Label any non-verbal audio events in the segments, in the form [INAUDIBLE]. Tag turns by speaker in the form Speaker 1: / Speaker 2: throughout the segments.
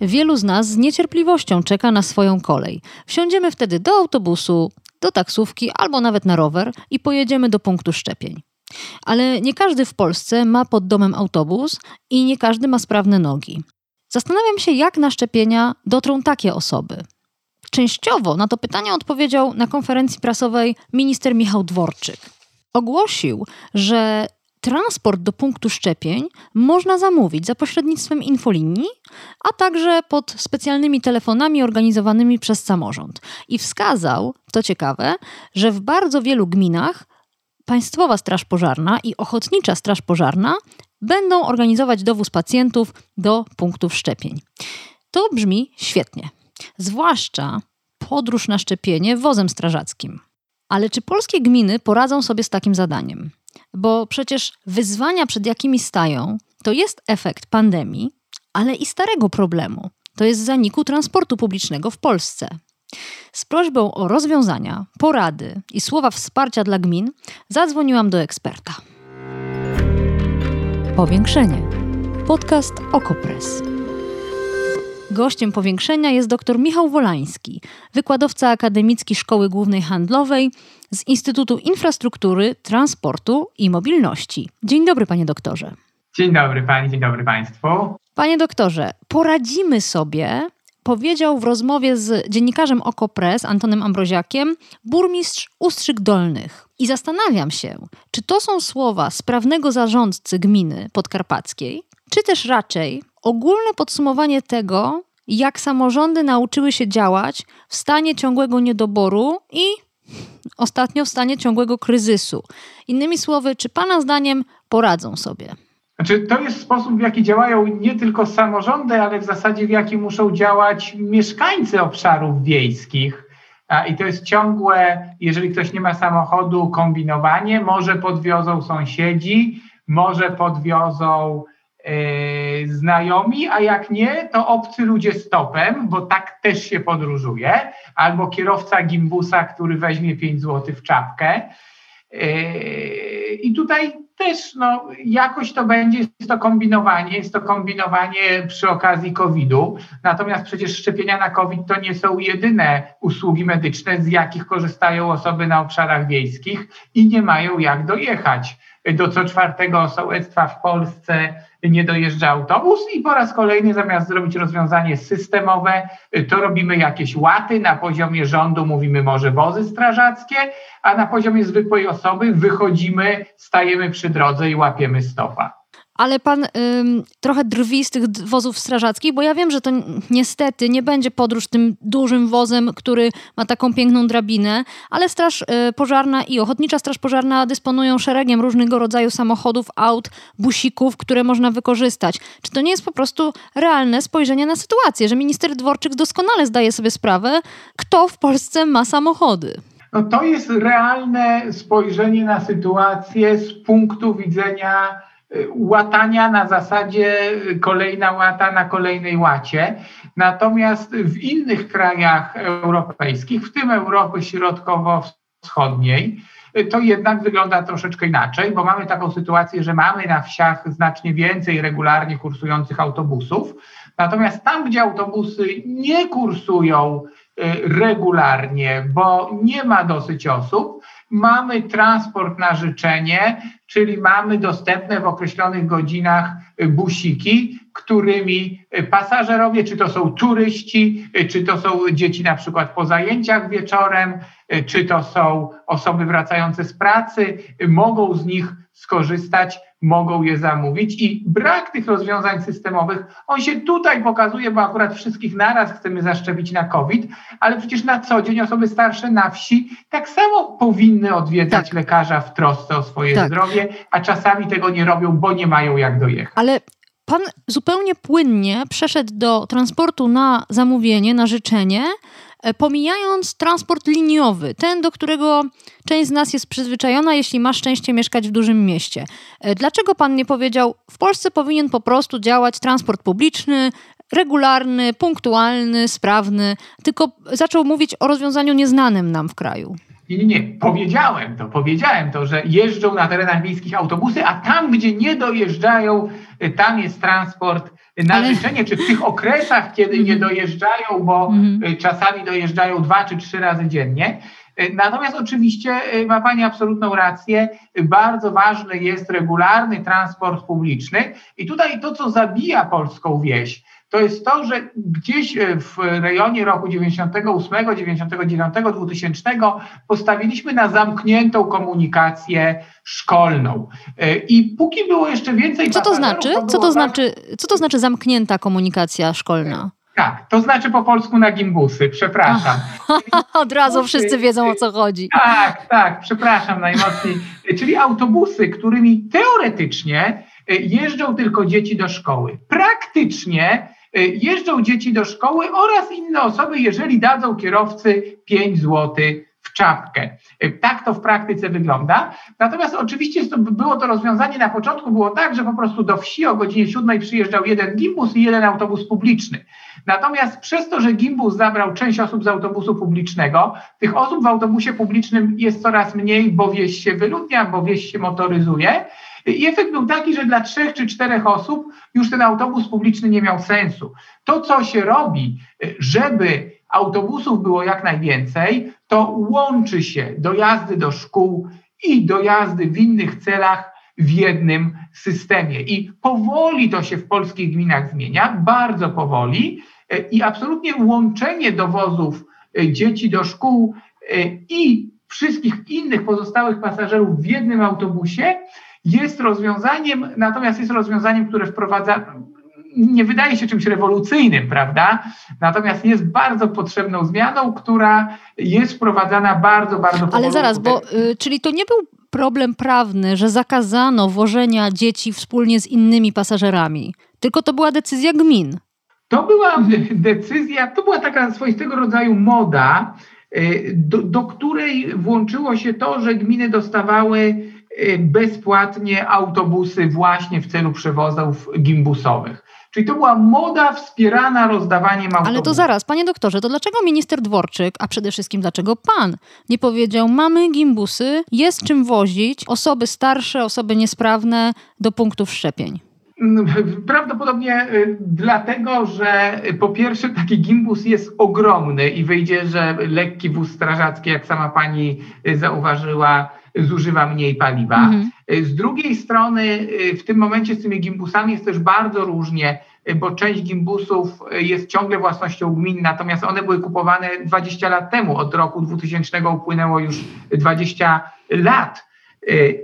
Speaker 1: Wielu z nas z niecierpliwością czeka na swoją kolej. Wsiądziemy wtedy do autobusu, do taksówki albo nawet na rower i pojedziemy do punktu szczepień. Ale nie każdy w Polsce ma pod domem autobus i nie każdy ma sprawne nogi. Zastanawiam się, jak na szczepienia dotrą takie osoby. Częściowo na to pytanie odpowiedział na konferencji prasowej minister Michał Dworczyk. Ogłosił, że transport do punktu szczepień można zamówić za pośrednictwem infolinii, a także pod specjalnymi telefonami organizowanymi przez samorząd. I wskazał, to ciekawe, że w bardzo wielu gminach Państwowa Straż Pożarna i Ochotnicza Straż Pożarna będą organizować dowóz pacjentów do punktów szczepień. To brzmi świetnie, zwłaszcza podróż na szczepienie wozem strażackim. Ale czy polskie gminy poradzą sobie z takim zadaniem? Bo przecież wyzwania, przed jakimi stają, to jest efekt pandemii, ale i starego problemu. To jest zaniku transportu publicznego w Polsce. Z prośbą o rozwiązania, porady i słowa wsparcia dla gmin zadzwoniłam do eksperta. Powiększenie. Podcast Okopres. Gościem powiększenia jest dr Michał Wolański, wykładowca akademicki Szkoły Głównej Handlowej z Instytutu Infrastruktury, Transportu i Mobilności. Dzień dobry, panie doktorze.
Speaker 2: Dzień dobry pani, dzień dobry państwu.
Speaker 1: Panie doktorze, poradzimy sobie, powiedział w rozmowie z dziennikarzem Okopres Antonem Ambroziakiem burmistrz Ustrzyk Dolnych. I zastanawiam się, czy to są słowa sprawnego zarządcy gminy podkarpackiej, czy też raczej ogólne podsumowanie tego, jak samorządy nauczyły się działać w stanie ciągłego niedoboru i ostatnio w stanie ciągłego kryzysu. Innymi słowy, czy Pana zdaniem poradzą sobie?
Speaker 2: Znaczy, to jest sposób, w jaki działają nie tylko samorządy, ale w zasadzie w jaki muszą działać mieszkańcy obszarów wiejskich. I to jest ciągłe, jeżeli ktoś nie ma samochodu, kombinowanie, może podwiozą sąsiedzi, może podwiozą znajomi, a jak nie, to obcy ludzie stopem, bo tak też się podróżuje, albo kierowca gimbusa, który weźmie 5 zł w czapkę. Yy, I tutaj też no, jakoś to będzie, jest to kombinowanie, jest to kombinowanie przy okazji COVID-u. Natomiast przecież szczepienia na COVID to nie są jedyne usługi medyczne, z jakich korzystają osoby na obszarach wiejskich i nie mają jak dojechać do co czwartego sołectwa w Polsce nie dojeżdża autobus i po raz kolejny zamiast zrobić rozwiązanie systemowe, to robimy jakieś łaty, na poziomie rządu mówimy może wozy strażackie, a na poziomie zwykłej osoby wychodzimy, stajemy przy drodze i łapiemy stopa
Speaker 1: ale pan ym, trochę drwi z tych wozów strażackich, bo ja wiem, że to niestety nie będzie podróż tym dużym wozem, który ma taką piękną drabinę, ale Straż y, Pożarna i Ochotnicza Straż Pożarna dysponują szeregiem różnego rodzaju samochodów, aut, busików, które można wykorzystać. Czy to nie jest po prostu realne spojrzenie na sytuację, że minister Dworczyk doskonale zdaje sobie sprawę, kto w Polsce ma samochody?
Speaker 2: No to jest realne spojrzenie na sytuację z punktu widzenia łatania na zasadzie kolejna łata na kolejnej łacie. Natomiast w innych krajach europejskich, w tym Europy Środkowo-Wschodniej, to jednak wygląda troszeczkę inaczej, bo mamy taką sytuację, że mamy na wsiach znacznie więcej regularnie kursujących autobusów. Natomiast tam, gdzie autobusy nie kursują y, regularnie, bo nie ma dosyć osób, mamy transport na życzenie, czyli mamy dostępne w określonych godzinach busiki, którymi pasażerowie, czy to są turyści, czy to są dzieci na przykład po zajęciach wieczorem, czy to są osoby wracające z pracy, mogą z nich skorzystać, mogą je zamówić i brak tych rozwiązań systemowych, on się tutaj pokazuje, bo akurat wszystkich naraz chcemy zaszczepić na COVID, ale przecież na co dzień osoby starsze na wsi tak samo powinny odwiedzać tak. lekarza w trosce o swoje tak. zdrowie, a czasami tego nie robią, bo nie mają jak dojechać.
Speaker 1: Ale pan zupełnie płynnie przeszedł do transportu na zamówienie, na życzenie, e, pomijając transport liniowy, ten, do którego część z nas jest przyzwyczajona, jeśli ma szczęście mieszkać w dużym mieście. E, dlaczego pan nie powiedział, w Polsce powinien po prostu działać transport publiczny, regularny, punktualny, sprawny, tylko zaczął mówić o rozwiązaniu nieznanym nam w kraju?
Speaker 2: Nie, nie, nie, powiedziałem to, powiedziałem to, że jeżdżą na terenach miejskich autobusy, a tam, gdzie nie dojeżdżają, y, tam jest transport na Ale... życzenie, czy w tych okresach, kiedy nie mhm. dojeżdżają, bo mhm. czasami dojeżdżają dwa czy trzy razy dziennie. Y, natomiast oczywiście ma Pani absolutną rację, bardzo ważny jest regularny transport publiczny i tutaj to, co zabija polską wieś, to jest to, że gdzieś e, w rejonie roku 98, 99, 2000 postawiliśmy na zamkniętą komunikację szkolną. E, I póki było jeszcze więcej.
Speaker 1: Co to znaczy? To co to znaczy? Co to znaczy zamknięta komunikacja szkolna?
Speaker 2: Tak, to znaczy po polsku na gimbusy, przepraszam. [LAUGHS]
Speaker 1: Od razu wszyscy wiedzą o co chodzi.
Speaker 2: Tak, tak, przepraszam najmocniej. Czyli autobusy, którymi teoretycznie e, jeżdżą tylko dzieci do szkoły. Praktycznie E, jeżdżą dzieci do szkoły oraz inne osoby, jeżeli dadzą kierowcy 5 zł w czapkę. E, tak to w praktyce wygląda. Natomiast oczywiście było to rozwiązanie na początku było tak, że po prostu do wsi o godzinie 7 przyjeżdżał jeden gimbus i jeden autobus publiczny. Natomiast przez to, że gimbus zabrał część osób z autobusu publicznego, tych osób w autobusie publicznym jest coraz mniej, bo wieś się wyludnia, bo wieś się motoryzuje. I efekt był taki, że dla trzech czy czterech osób już ten autobus publiczny nie miał sensu. To, co się robi, żeby autobusów było jak najwięcej, to łączy się dojazdy do szkół i dojazdy w innych celach w jednym systemie. I powoli to się w polskich gminach zmienia, bardzo powoli. I absolutnie łączenie dowozów e, dzieci do szkół i wszystkich innych pozostałych pasażerów w jednym autobusie jest rozwiązaniem, natomiast jest rozwiązaniem, które wprowadza, nie wydaje się czymś rewolucyjnym, prawda? Natomiast jest bardzo potrzebną zmianą, która jest wprowadzana bardzo, bardzo
Speaker 1: Ale zaraz, bo y, czyli to nie był problem prawny, że zakazano wożenia dzieci wspólnie z innymi pasażerami, tylko to była decyzja gmin.
Speaker 2: To była decyzja, to była taka swoistego rodzaju moda, y, do, do której włączyło się to, że gminy dostawały bezpłatnie autobusy właśnie w celu przewozów gimbusowych. Czyli to była moda wspierana rozdawaniem autobusów.
Speaker 1: Ale to zaraz, panie doktorze, to dlaczego minister Dworczyk, a przede wszystkim dlaczego pan, nie powiedział, mamy gimbusy, jest czym wozić osoby starsze, osoby niesprawne do punktów szczepień? [LAUGHS]
Speaker 2: Prawdopodobnie y, dlatego, że po pierwsze taki gimbus jest ogromny i wyjdzie, że lekki wóz strażacki, jak sama pani y, zauważyła, zużywa mniej paliwa. Mhm. Z drugiej strony y, w tym momencie z tymi gimbusami jest też bardzo różnie, y, bo część gimbusów y, jest ciągle własnością gmin, natomiast one były kupowane 20 lat temu. Od roku 2000 upłynęło już 20 lat.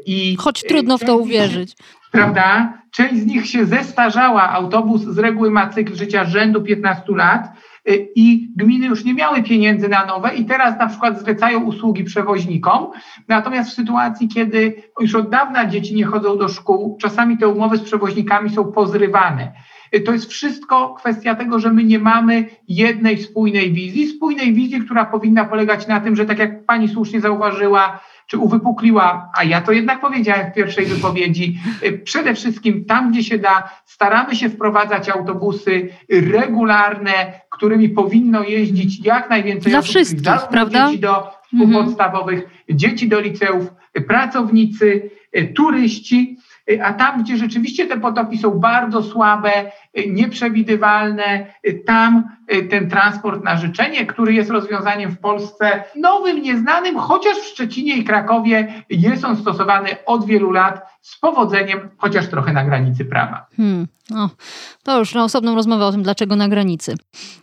Speaker 1: I Choć trudno w to uwierzyć.
Speaker 2: Prawda? Część z nich się zestarzała. Autobus z reguły ma cykl życia rzędu 15 lat Y, i gminy już nie miały pieniędzy na nowe i teraz na przykład zlecają usługi przewoźnikom. Natomiast w sytuacji, kiedy już od dawna dzieci nie chodzą do szkół, czasami te umowy z przewoźnikami są pozrywane. Y, to jest wszystko kwestia tego, że my nie mamy jednej spójnej wizji, spójnej wizji, która powinna polegać na tym, że tak jak pani słusznie zauważyła, czy uwypukliła, a ja to jednak powiedziałem w pierwszej wypowiedzi, y, przede wszystkim tam, gdzie się da, staramy się wprowadzać autobusy regularne, którymi powinno jeździć jak najwięcej
Speaker 1: Dla osób, wszystkich, prawda?
Speaker 2: dzieci do szkół mhm. podstawowych, dzieci do liceów, pracownicy, y, turyści, y, a tam, gdzie rzeczywiście te potoki są bardzo słabe, nieprzewidywalne, tam ten transport na życzenie, który jest rozwiązaniem w Polsce nowym, nieznanym, chociaż w Szczecinie i Krakowie jest on stosowany od wielu lat z powodzeniem, chociaż trochę na granicy prawa. Hmm.
Speaker 1: To już na osobną rozmowę o tym, dlaczego na granicy.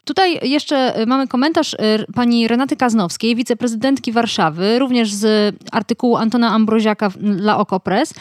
Speaker 1: Tutaj jeszcze mamy komentarz y, pani Renaty Kaznowskiej, wiceprezydentki Warszawy, również z artykułu Antona Ambroziaka dla Okopres,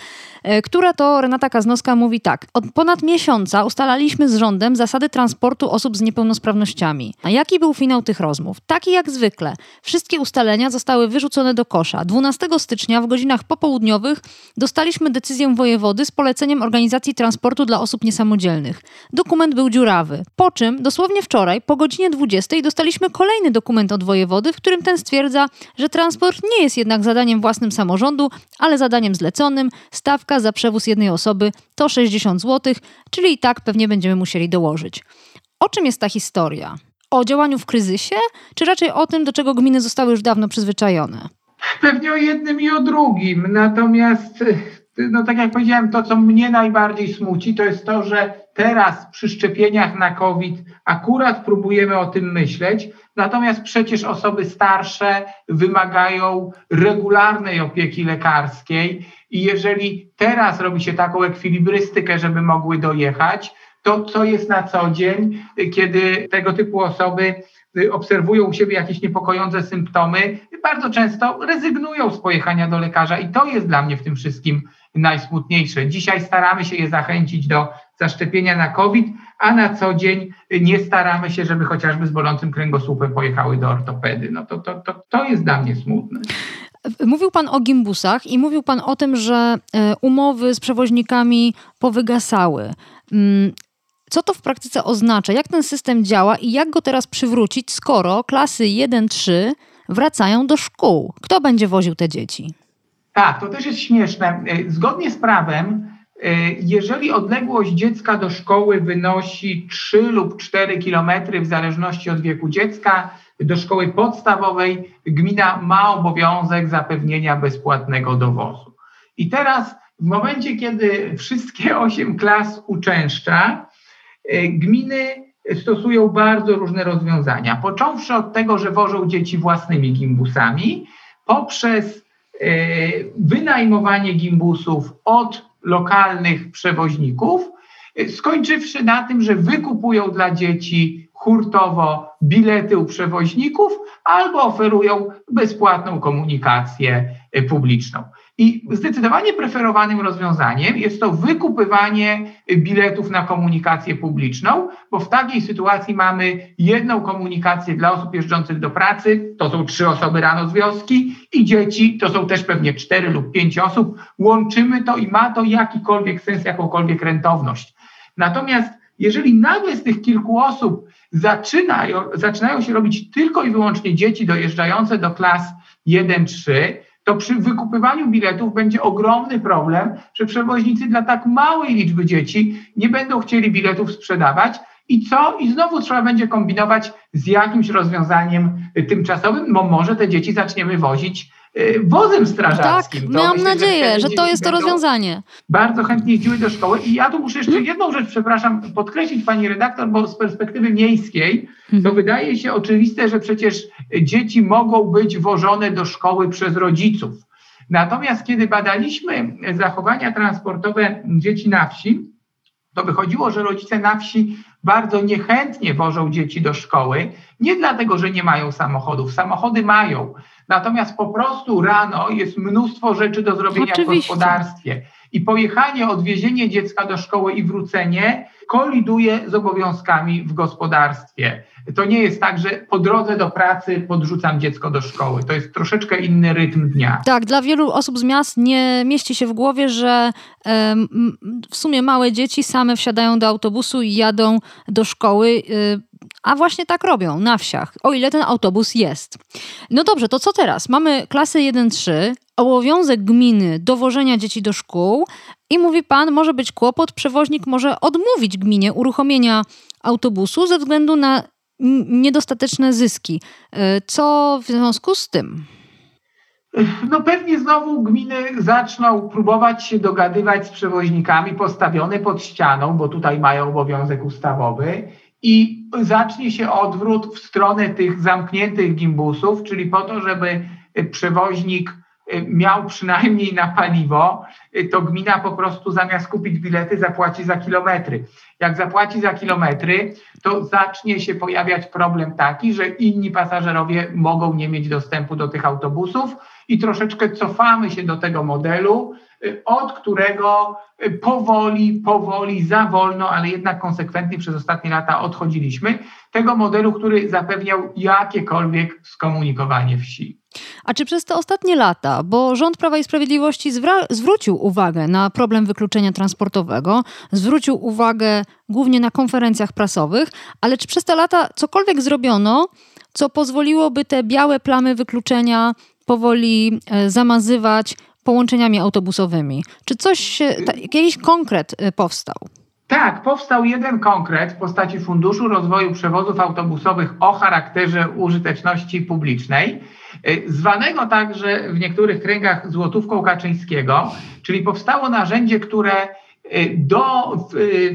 Speaker 1: która to Renata Kaznowska mówi tak. Od ponad miesiąca ustalaliśmy z rządem zasady transportu osób z niepełnosprawnościami. A jaki był finał tych rozmów? Taki jak zwykle. Wszystkie ustalenia zostały wyrzucone do kosza. 12 stycznia w godzinach popołudniowych dostaliśmy decyzję wojewody z poleceniem organizacji transportu dla osób niesamodzielnych. Dokument był dziurawy. Po czym, dosłownie wczoraj, po godzinie 20 dostaliśmy kolejny dokument od wojewody, w którym ten stwierdza, że transport nie jest jednak zadaniem własnym samorządu, ale zadaniem zleconym. Stawka za przewóz jednej osoby to 60 zł, czyli i tak pewnie będziemy musieli dołożyć. O czym jest ta historia? O działaniu w kryzysie, czy raczej o tym, do czego gminy zostały już dawno przyzwyczajone?
Speaker 2: Pewnie o jednym i o drugim. Natomiast, no tak jak powiedziałem, to co mnie najbardziej smuci, to jest to, że teraz przy szczepieniach na COVID akurat próbujemy o tym myśleć, natomiast przecież osoby starsze wymagają regularnej opieki lekarskiej i jeżeli teraz robi się taką ekwilibrystykę, żeby mogły dojechać, to co jest na co dzień, kiedy tego typu osoby obserwują u siebie jakieś niepokojące symptomy, bardzo często rezygnują z pojechania do lekarza i to jest dla mnie w tym wszystkim najsmutniejsze. Dzisiaj staramy się je zachęcić do zaszczepienia na COVID, a na co dzień nie staramy się, żeby chociażby z bolącym kręgosłupem pojechały do ortopedy. No to, to, to, to jest dla mnie smutne.
Speaker 1: Mówił Pan o gimbusach i mówił Pan o tym, że e, umowy z przewoźnikami powygasały. Co to w praktyce oznacza? Jak ten system działa i jak go teraz przywrócić, skoro klasy 1-3 wracają do szkół? Kto będzie woził te dzieci?
Speaker 2: Tak, to też jest śmieszne. E, zgodnie z prawem, e, jeżeli odległość dziecka do szkoły wynosi 3 lub 4 kilometry w zależności od wieku dziecka, do szkoły podstawowej gmina ma obowiązek zapewnienia bezpłatnego dowozu. I teraz w momencie, kiedy wszystkie 8 klas uczęszcza, gminy stosują bardzo różne rozwiązania, począwszy od tego, że wożą dzieci własnymi gimbusami, poprzez e, wynajmowanie gimbusów od lokalnych przewoźników, e, skończywszy na tym, że wykupują dla dzieci hurtowo bilety u przewoźników albo oferują bezpłatną komunikację publiczną. I zdecydowanie preferowanym rozwiązaniem jest to wykupywanie biletów na komunikację publiczną, bo w takiej sytuacji mamy jedną komunikację dla osób jeżdżących do pracy, to są trzy osoby rano z wioski, i dzieci, to są też pewnie cztery lub pięć osób. Łączymy to i ma to jakikolwiek sens, jakąkolwiek rentowność. Natomiast jeżeli nagle z tych kilku osób zaczynają, zaczynają się robić tylko i wyłącznie dzieci dojeżdżające do klas 1-3, to przy wykupywaniu biletów będzie ogromny problem, że przewoźnicy dla tak małej liczby dzieci nie będą chcieli biletów sprzedawać. I co? I znowu trzeba będzie kombinować z jakimś rozwiązaniem tymczasowym, bo może te dzieci zaczniemy wozić wozem strażackim.
Speaker 1: Tak, miałam nadzieję, że, że to jest to rozwiązanie.
Speaker 2: Bardzo chętnie jeździły do szkoły. I ja tu muszę jeszcze jedną rzecz, przepraszam, podkreślić pani redaktor, bo z perspektywy miejskiej to mhm. wydaje się oczywiste, że przecież dzieci mogą być wożone do szkoły przez rodziców. Natomiast kiedy badaliśmy zachowania transportowe dzieci na wsi, to wychodziło, że rodzice na wsi bardzo niechętnie wożą dzieci do szkoły, nie dlatego, że nie mają samochodów. Samochody mają, natomiast po prostu rano jest mnóstwo rzeczy do zrobienia Oczywiście. w gospodarstwie. I pojechanie, odwiezienie dziecka do szkoły i wrócenie koliduje z obowiązkami w gospodarstwie. To nie jest tak, że po drodze do pracy podrzucam dziecko do szkoły. To jest troszeczkę inny rytm dnia.
Speaker 1: Tak, dla wielu osób z miast nie mieści się w głowie, że w sumie małe dzieci same wsiadają do autobusu i jadą do szkoły. A właśnie tak robią na wsiach, o ile ten autobus jest. No dobrze, to co teraz? Mamy klasę 1-3, obowiązek gminy dowożenia dzieci do szkół i mówi pan, może być kłopot, przewoźnik może odmówić gminie uruchomienia autobusu ze względu na niedostateczne zyski. E, co w związku z tym?
Speaker 2: No pewnie znowu gminy zaczną próbować się dogadywać z przewoźnikami postawione pod ścianą, bo tutaj mają obowiązek ustawowy i zacznie się odwrót w stronę tych zamkniętych gimbusów, czyli po to, żeby przewoźnik miał przynajmniej na paliwo, to gmina po prostu zamiast kupić bilety zapłaci za kilometry. Jak zapłaci za kilometry, to zacznie się pojawiać problem taki, że inni pasażerowie mogą nie mieć dostępu do tych autobusów i troszeczkę cofamy się do tego modelu, od którego powoli, powoli, za wolno, ale jednak konsekwentnie przez ostatnie lata odchodziliśmy. Tego modelu, który zapewniał jakiekolwiek skomunikowanie wsi.
Speaker 1: A czy przez te ostatnie lata, bo rząd Prawa i Sprawiedliwości zwrócił uwagę na problem wykluczenia transportowego, zwrócił uwagę głównie na konferencjach prasowych, ale czy przez te lata cokolwiek zrobiono, co pozwoliłoby te białe plamy wykluczenia powoli e, zamazywać połączeniami autobusowymi? Czy coś, jakiś konkret e, powstał?
Speaker 2: Tak, powstał jeden konkret w postaci Funduszu Rozwoju Przewozów Autobusowych o charakterze użyteczności publicznej, y, zwanego także w niektórych kręgach złotówką Kaczyńskiego, czyli powstało narzędzie, które do,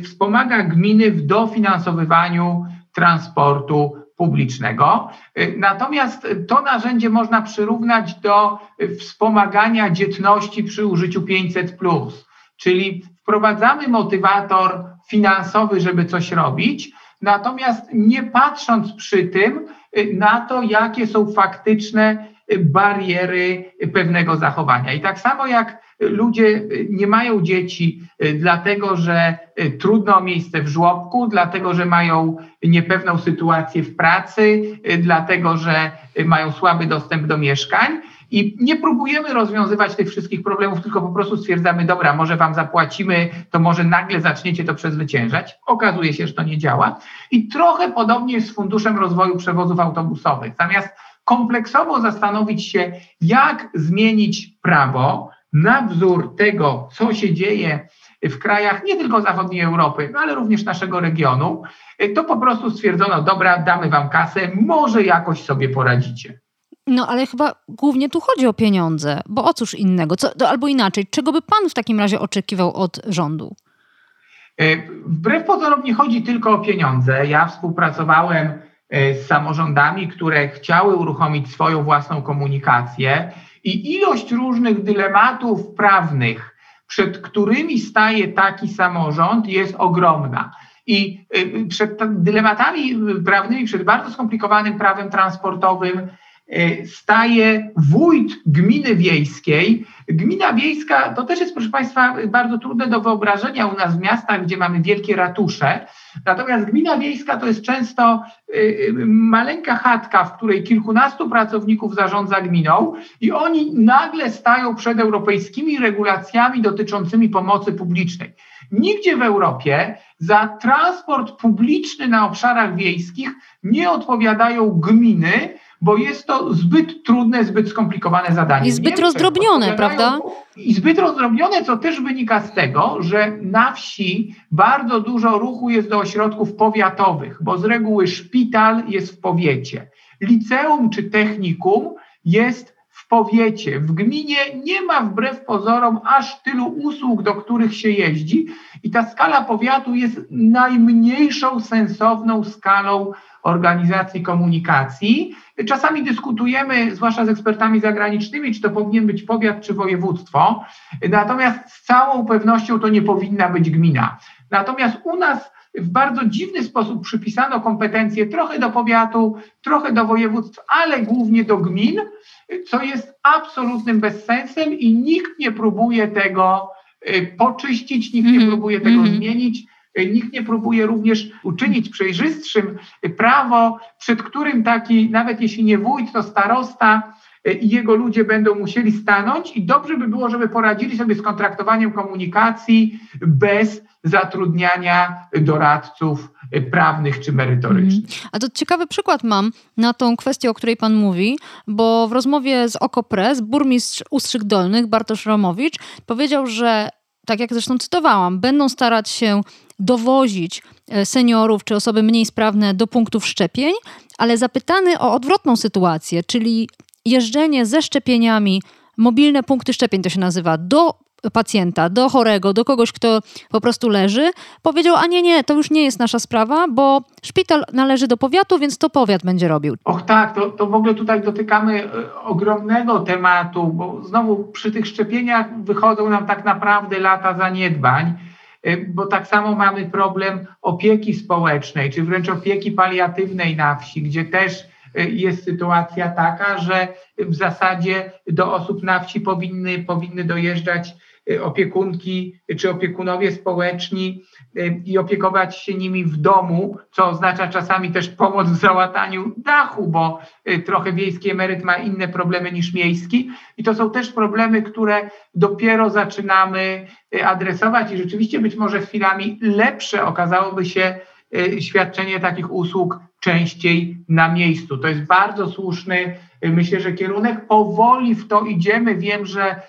Speaker 2: wspomaga gminy w dofinansowywaniu transportu publicznego. Natomiast to narzędzie można przyrównać do wspomagania dzietności przy użyciu 500, czyli wprowadzamy motywator finansowy, żeby coś robić, natomiast nie patrząc przy tym y, na to, jakie są faktyczne y, bariery pewnego zachowania. I tak samo jak ludzie y, nie mają dzieci, dlatego że trudno o miejsce w żłobku, dlatego że mają niepewną sytuację w pracy, dlatego że mają słaby dostęp do mieszkań, i nie próbujemy rozwiązywać tych wszystkich problemów, tylko po prostu stwierdzamy, dobra, może wam zapłacimy, to może nagle zaczniecie to przezwyciężać. Okazuje się, że to nie działa. I trochę podobnie jest z Funduszem Rozwoju Przewozów Autobusowych. Zamiast kompleksowo zastanowić się, jak zmienić prawo na wzór tego, co się dzieje w krajach nie tylko zachodniej Europy, no ale również naszego regionu, to po prostu stwierdzono, dobra, damy wam kasę, może jakoś sobie poradzicie.
Speaker 1: No ale chyba głównie tu chodzi o pieniądze, bo o cóż innego? Co, albo inaczej, czego by pan w takim razie oczekiwał od rządu?
Speaker 2: E, wbrew pozorom nie chodzi tylko o pieniądze. Ja współpracowałem e, z samorządami, które chciały uruchomić swoją własną komunikację i ilość różnych dylematów prawnych, przed którymi staje taki samorząd, jest ogromna. I e, przed dylematami prawnymi, przed bardzo skomplikowanym prawem transportowym, staje wójt gminy wiejskiej. Gmina wiejska to też jest, proszę Państwa, bardzo trudne do wyobrażenia u nas w miastach, gdzie mamy wielkie ratusze. Natomiast gmina wiejska to jest często e, maleńka chatka, w której kilkunastu pracowników zarządza gminą i oni nagle stają przed europejskimi regulacjami dotyczącymi pomocy publicznej. Nigdzie w Europie za transport publiczny na obszarach wiejskich nie odpowiadają gminy, bo jest to zbyt trudne, zbyt skomplikowane zadanie.
Speaker 1: I zbyt rozdrobnione, prawda?
Speaker 2: I zbyt rozdrobnione, co też wynika z tego, że na wsi bardzo dużo ruchu jest do ośrodków powiatowych, bo z reguły szpital jest w powiecie. Liceum czy technikum jest w powiecie. W gminie nie ma wbrew pozorom aż tylu usług, do których się jeździ, i ta skala powiatu jest najmniejszą sensowną skalą organizacji komunikacji. Czasami dyskutujemy, zwłaszcza z ekspertami zagranicznymi, czy to powinien być powiat, czy województwo, natomiast z całą pewnością to nie powinna być gmina. Natomiast u nas w bardzo dziwny sposób przypisano kompetencje trochę do powiatu, trochę do województw, ale głównie do gmin, co jest absolutnym bezsensem i nikt nie próbuje tego y, poczyścić, nikt nie mhm. próbuje tego mm -hmm. zmienić. Nikt nie próbuje również uczynić przejrzystszym prawo, przed którym taki, nawet jeśli nie wójt, to starosta i jego ludzie będą musieli stanąć i dobrze by było, żeby poradzili sobie z kontraktowaniem komunikacji bez zatrudniania doradców prawnych czy merytorycznych. Mhm.
Speaker 1: A to ciekawy przykład mam na tą kwestię, o której pan mówi, bo w rozmowie z Okopres burmistrz Ustrzyk Dolnych Bartosz Romowicz powiedział, że tak jak zresztą cytowałam, będą starać się dowozić e, seniorów czy osoby mniej sprawne do punktów szczepień, ale zapytany o odwrotną sytuację, czyli jeżdżenie ze szczepieniami, mobilne punkty szczepień to się nazywa, do pacjenta, do chorego, do kogoś, kto po prostu leży, powiedział, a nie, nie, to już nie jest nasza sprawa, bo szpital należy do powiatu, więc to powiat będzie robił.
Speaker 2: Och tak, to, to w ogóle tutaj dotykamy e, ogromnego tematu, bo znowu przy tych szczepieniach wychodzą nam tak naprawdę lata zaniedbań bo tak samo mamy problem opieki społecznej, czy wręcz opieki paliatywnej na wsi, gdzie też e, jest sytuacja taka, że w zasadzie do osób na wsi powinny, powinny dojeżdżać y, opiekunki czy opiekunowie społeczni y, i opiekować się nimi w domu, co oznacza czasami też pomoc w załataniu dachu, bo trochę wiejski emeryt ma inne problemy niż miejski i to są też problemy, które dopiero zaczynamy adresować i rzeczywiście być może chwilami lepsze okazałoby się świadczenie takich usług częściej na miejscu. To jest bardzo słuszny, myślę, że kierunek. Powoli w to idziemy. Wiem, że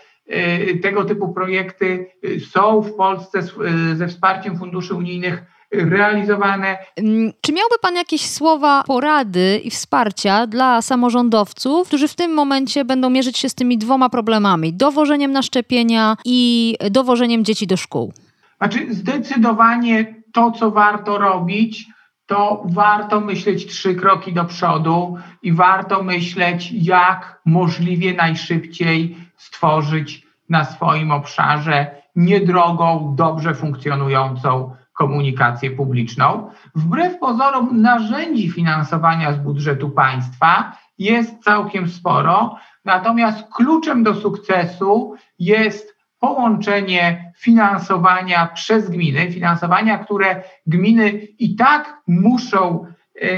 Speaker 2: tego typu projekty e, są w Polsce e, ze wsparciem funduszy unijnych realizowane.
Speaker 1: Mm, czy miałby Pan jakieś słowa porady i wsparcia dla samorządowców, którzy w tym momencie będą mierzyć się z tymi dwoma problemami: dowożeniem na szczepienia i dowożeniem dzieci do szkół?
Speaker 2: Znaczy, zdecydowanie to, co warto robić, to warto myśleć trzy kroki do przodu i warto myśleć, jak możliwie najszybciej stworzyć na swoim obszarze niedrogą, dobrze funkcjonującą komunikację publiczną. Wbrew pozorom narzędzi finansowania z budżetu państwa jest całkiem sporo, natomiast kluczem do sukcesu jest połączenie finansowania przez gminy, finansowania, które gminy i tak muszą e,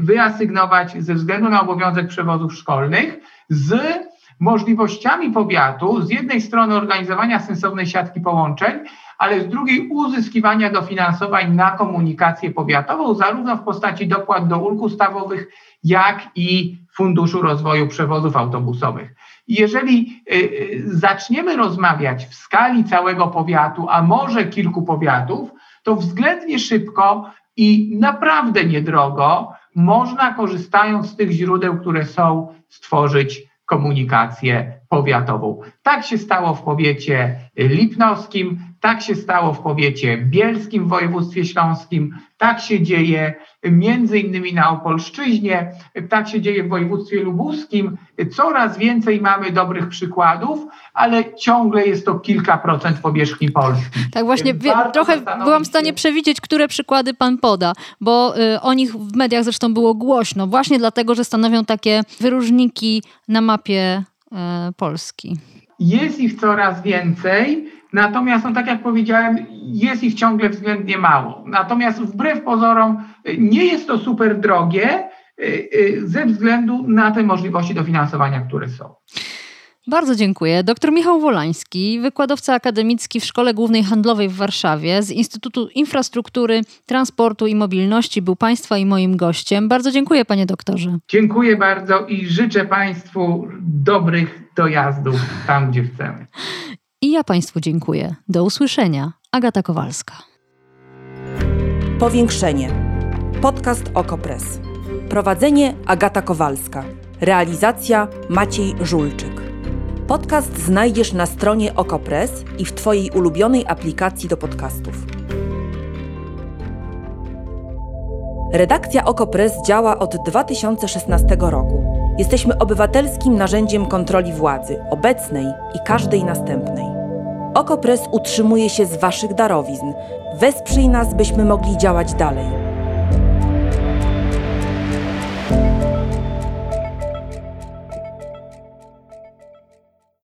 Speaker 2: wyasygnować ze względu na obowiązek przewozów szkolnych z możliwościami powiatu, z jednej strony organizowania sensownej siatki połączeń, ale z drugiej uzyskiwania dofinansowań na komunikację powiatową, zarówno w postaci dopłat do ulg ustawowych, jak i Funduszu Rozwoju Przewozów Autobusowych. Jeżeli y, y, zaczniemy rozmawiać w skali całego powiatu, a może kilku powiatów, to względnie szybko i naprawdę niedrogo można, korzystając z tych źródeł, które są, stworzyć komunikację powiatową. Tak się stało w powiecie lipnowskim, tak się stało w powiecie bielskim w województwie śląskim, tak się dzieje między innymi na Opolszczyźnie, tak się dzieje w województwie lubuskim. Coraz więcej mamy dobrych przykładów, ale ciągle jest to kilka procent powierzchni Polski.
Speaker 1: Tak właśnie, wie, trochę byłam w stanie przewidzieć, które przykłady pan poda, bo y, o nich w mediach zresztą było głośno, właśnie dlatego, że stanowią takie wyróżniki na mapie y, Polski.
Speaker 2: Jest ich coraz więcej. Natomiast, no, tak jak powiedziałem, jest ich ciągle względnie mało. Natomiast wbrew pozorom nie jest to super drogie y, y, ze względu na te możliwości dofinansowania, które są.
Speaker 1: Bardzo dziękuję. Dr Michał Wolański, wykładowca akademicki w Szkole Głównej Handlowej w Warszawie z Instytutu Infrastruktury, Transportu i Mobilności był Państwa i moim gościem. Bardzo dziękuję panie doktorze.
Speaker 2: Dziękuję bardzo i życzę Państwu dobrych dojazdów tam, gdzie chcemy.
Speaker 1: I ja Państwu dziękuję. Do usłyszenia. Agata Kowalska.
Speaker 3: Powiększenie. Podcast Okopres. Prowadzenie Agata Kowalska. Realizacja Maciej Żulczyk. Podcast znajdziesz na stronie Okopres i w Twojej ulubionej aplikacji do podcastów. Redakcja Okopres działa od 2016 roku. Jesteśmy obywatelskim narzędziem kontroli władzy, obecnej i każdej następnej. Okopres utrzymuje się z Waszych darowizn. Wesprzyj nas, byśmy mogli działać dalej.